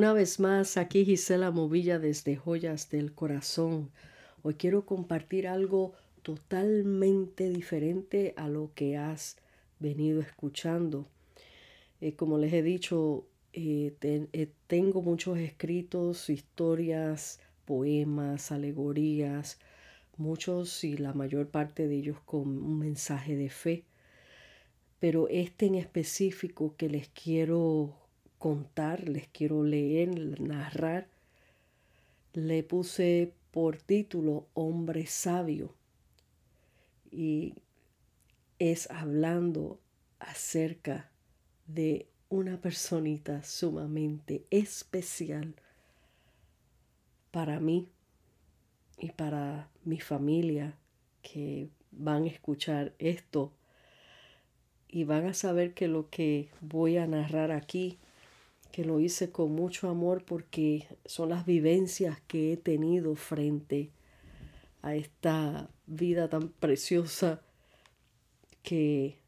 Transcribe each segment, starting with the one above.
Una vez más, aquí Gisela Movilla desde Joyas del Corazón. Hoy quiero compartir algo totalmente diferente a lo que has venido escuchando. Eh, como les he dicho, eh, eh, tengo muchos escritos, historias, poemas, alegorías, muchos y la mayor parte de ellos con un mensaje de fe. Pero este en específico que les quiero contar, les quiero leer, narrar, le puse por título Hombre sabio. Y es hablando acerca de una personita sumamente especial para mí y para mi familia que van a escuchar esto y van a saber que lo que voy a narrar aquí que lo hice con mucho amor porque son las vivencias que he tenido frente a esta vida tan preciosa que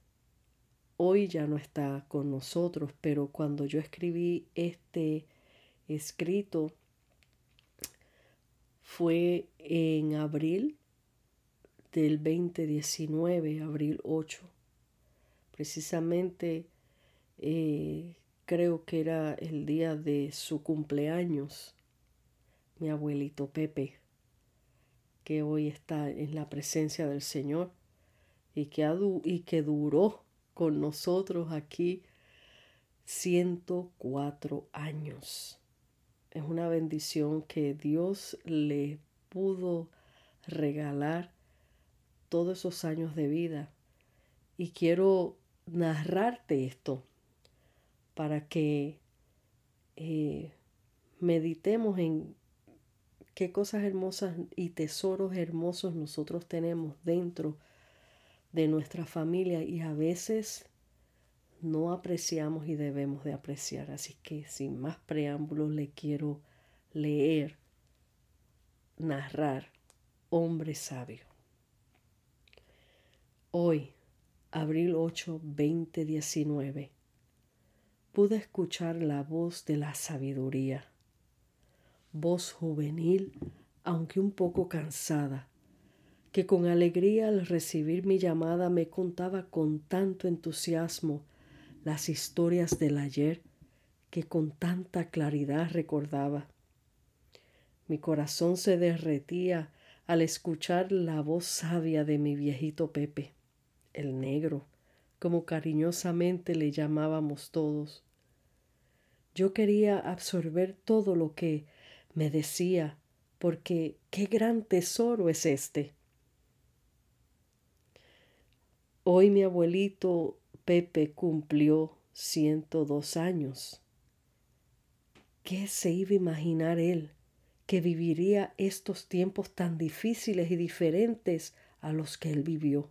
hoy ya no está con nosotros, pero cuando yo escribí este escrito fue en abril del 2019, abril 8. Precisamente eh, creo que era el día de su cumpleaños, mi abuelito Pepe, que hoy está en la presencia del Señor y que, y que duró con nosotros aquí 104 años. Es una bendición que Dios le pudo regalar todos esos años de vida. Y quiero narrarte esto para que eh, meditemos en qué cosas hermosas y tesoros hermosos nosotros tenemos dentro de nuestra familia y a veces no apreciamos y debemos de apreciar. Así que sin más preámbulos le quiero leer, narrar, hombre sabio. Hoy, abril 8, 2019 pude escuchar la voz de la sabiduría, voz juvenil, aunque un poco cansada, que con alegría al recibir mi llamada me contaba con tanto entusiasmo las historias del ayer que con tanta claridad recordaba. Mi corazón se derretía al escuchar la voz sabia de mi viejito Pepe, el negro, como cariñosamente le llamábamos todos. Yo quería absorber todo lo que me decía, porque qué gran tesoro es este. Hoy mi abuelito Pepe cumplió 102 años. ¿Qué se iba a imaginar él que viviría estos tiempos tan difíciles y diferentes a los que él vivió?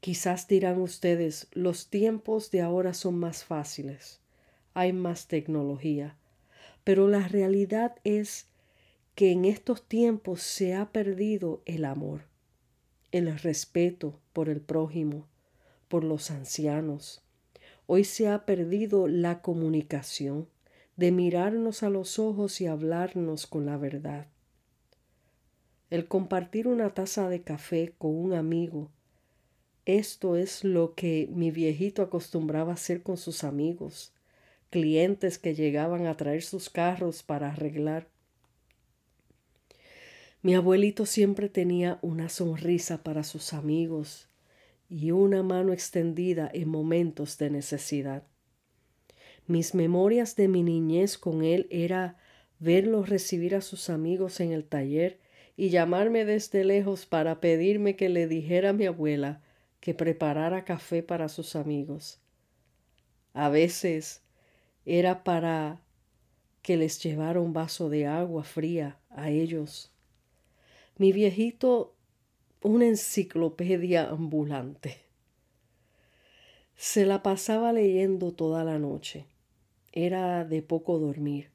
Quizás dirán ustedes, los tiempos de ahora son más fáciles, hay más tecnología, pero la realidad es que en estos tiempos se ha perdido el amor, el respeto por el prójimo, por los ancianos. Hoy se ha perdido la comunicación de mirarnos a los ojos y hablarnos con la verdad. El compartir una taza de café con un amigo esto es lo que mi viejito acostumbraba hacer con sus amigos, clientes que llegaban a traer sus carros para arreglar. Mi abuelito siempre tenía una sonrisa para sus amigos y una mano extendida en momentos de necesidad. Mis memorias de mi niñez con él era verlo recibir a sus amigos en el taller y llamarme desde lejos para pedirme que le dijera a mi abuela que preparara café para sus amigos. A veces era para que les llevara un vaso de agua fría a ellos. Mi viejito, una enciclopedia ambulante. Se la pasaba leyendo toda la noche. Era de poco dormir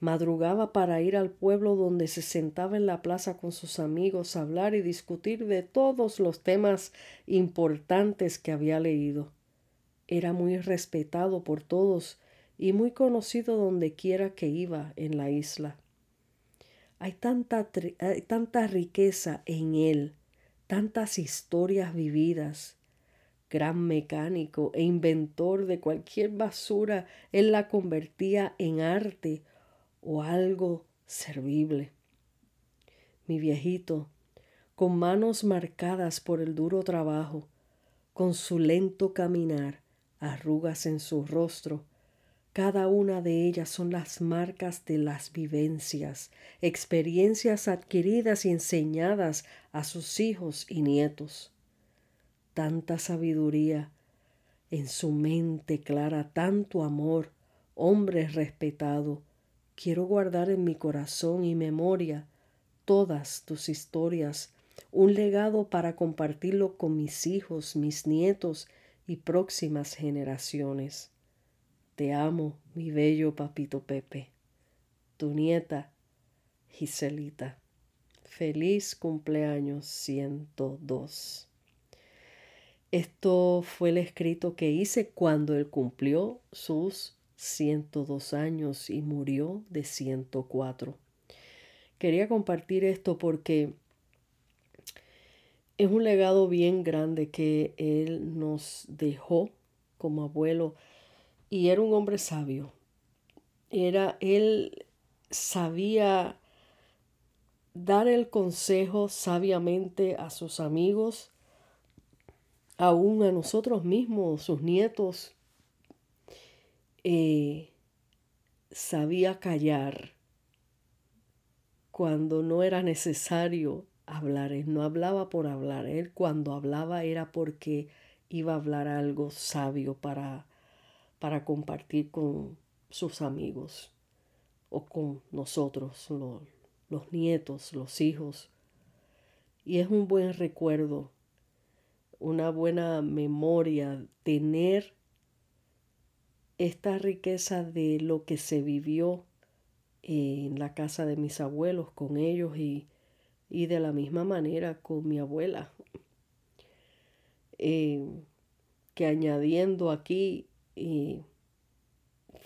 madrugaba para ir al pueblo donde se sentaba en la plaza con sus amigos a hablar y discutir de todos los temas importantes que había leído. Era muy respetado por todos y muy conocido donde quiera que iba en la isla. Hay tanta, hay tanta riqueza en él, tantas historias vividas. Gran mecánico e inventor de cualquier basura, él la convertía en arte o algo servible. Mi viejito, con manos marcadas por el duro trabajo, con su lento caminar, arrugas en su rostro, cada una de ellas son las marcas de las vivencias, experiencias adquiridas y enseñadas a sus hijos y nietos. Tanta sabiduría en su mente clara, tanto amor, hombre respetado. Quiero guardar en mi corazón y memoria todas tus historias, un legado para compartirlo con mis hijos, mis nietos y próximas generaciones. Te amo, mi bello papito Pepe. Tu nieta, Giselita. Feliz cumpleaños 102. Esto fue el escrito que hice cuando él cumplió sus 102 años y murió de 104. Quería compartir esto porque es un legado bien grande que él nos dejó como abuelo y era un hombre sabio. Era, él sabía dar el consejo sabiamente a sus amigos, aún a nosotros mismos, sus nietos. Eh, sabía callar cuando no era necesario hablar. Él no hablaba por hablar. Él cuando hablaba era porque iba a hablar algo sabio para para compartir con sus amigos o con nosotros, los, nietos, los hijos. Y es un buen recuerdo, una buena memoria, tener esta riqueza de lo que se vivió en la casa de mis abuelos con ellos y, de la misma manera con mi abuela. Eh, que añadiendo aquí y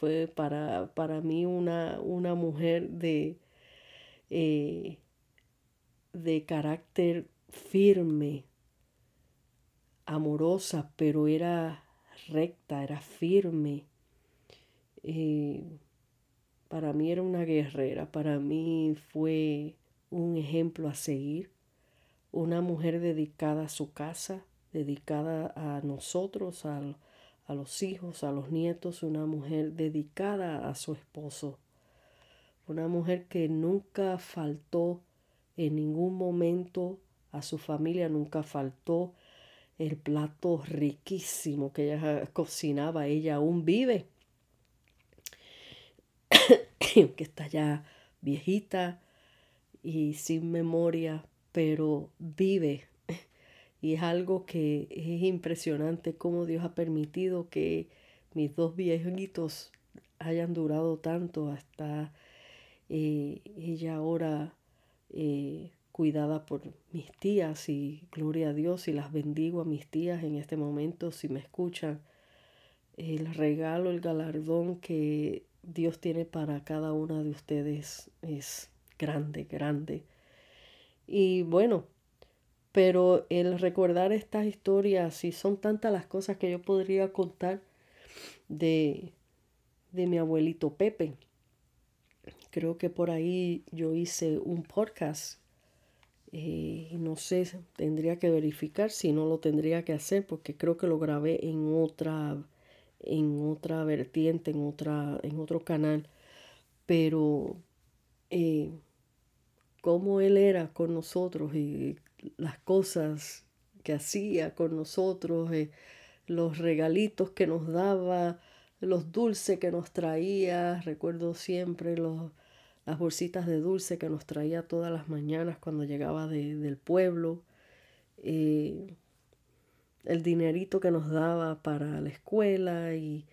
fue para, para mí una, una mujer de, eh, de carácter firme, amorosa, pero era recta, era firme. Eh, para mí era una guerrera, para mí fue un ejemplo a seguir, una mujer dedicada a su casa, dedicada a nosotros, a, a los hijos, a los nietos, una mujer dedicada a su esposo, una mujer que nunca faltó en ningún momento a su familia, nunca faltó el plato riquísimo que ella cocinaba, ella aún vive, que está ya viejita y sin memoria, pero vive y es algo que es impresionante cómo Dios ha permitido que mis dos viejitos hayan durado tanto hasta eh, ella ahora eh, cuidada por mis tías y gloria a Dios y las bendigo a mis tías en este momento si me escuchan. El regalo, el galardón que Dios tiene para cada una de ustedes es grande, grande. Y bueno, pero el recordar estas historias, y son tantas las cosas que yo podría contar de, de mi abuelito Pepe. Creo que por ahí yo hice un podcast. Eh, no sé, tendría que verificar si no lo tendría que hacer porque creo que lo grabé en otra en otra vertiente, en otra en otro canal. Pero eh, cómo él era con nosotros y las cosas que hacía con nosotros, eh, los regalitos que nos daba, los dulces que nos traía. Recuerdo siempre los, las bolsitas de dulce que nos traía todas las mañanas cuando llegaba del pueblo. Eh, el dinerito que nos daba para la escuela y,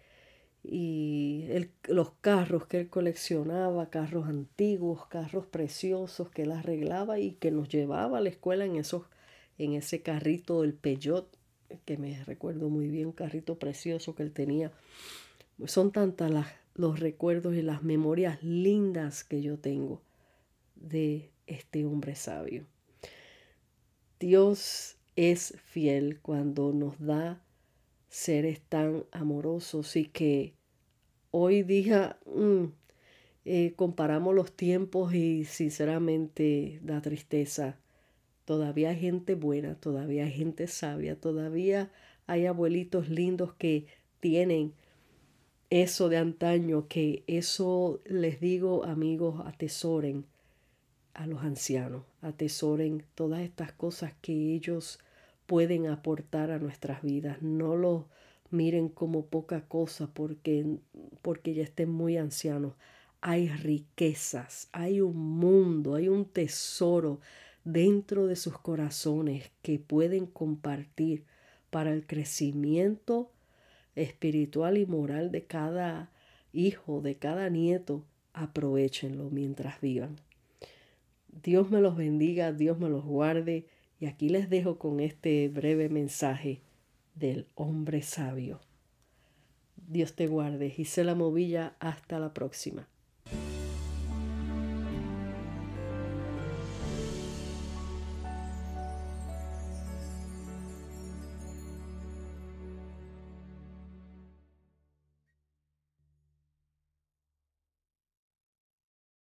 y los carros que él coleccionaba, carros antiguos, carros preciosos que él arreglaba y que nos llevaba a la escuela en, esos, en ese carrito, el Peugeot, que me recuerdo muy bien, un carrito precioso que él tenía. Son tantas las, los recuerdos y las memorias lindas que yo tengo de este hombre sabio. Dios es fiel cuando nos da seres tan amorosos y que hoy día mm, eh, comparamos los tiempos y sinceramente da tristeza. Todavía hay gente buena, todavía hay gente sabia, todavía hay abuelitos lindos que tienen eso de antaño, que eso les digo amigos, atesoren a los ancianos, atesoren todas estas cosas que ellos pueden aportar a nuestras vidas. No los miren como poca cosa porque, porque ya estén muy ancianos. Hay riquezas, hay un mundo, hay un tesoro dentro de sus corazones que pueden compartir para el crecimiento espiritual y moral de cada hijo, de cada nieto. Aprovechenlo mientras vivan. Dios me los bendiga, Dios me los guarde. Y aquí les dejo con este breve mensaje del hombre sabio. Dios te guarde. Gisela Movilla, hasta la próxima.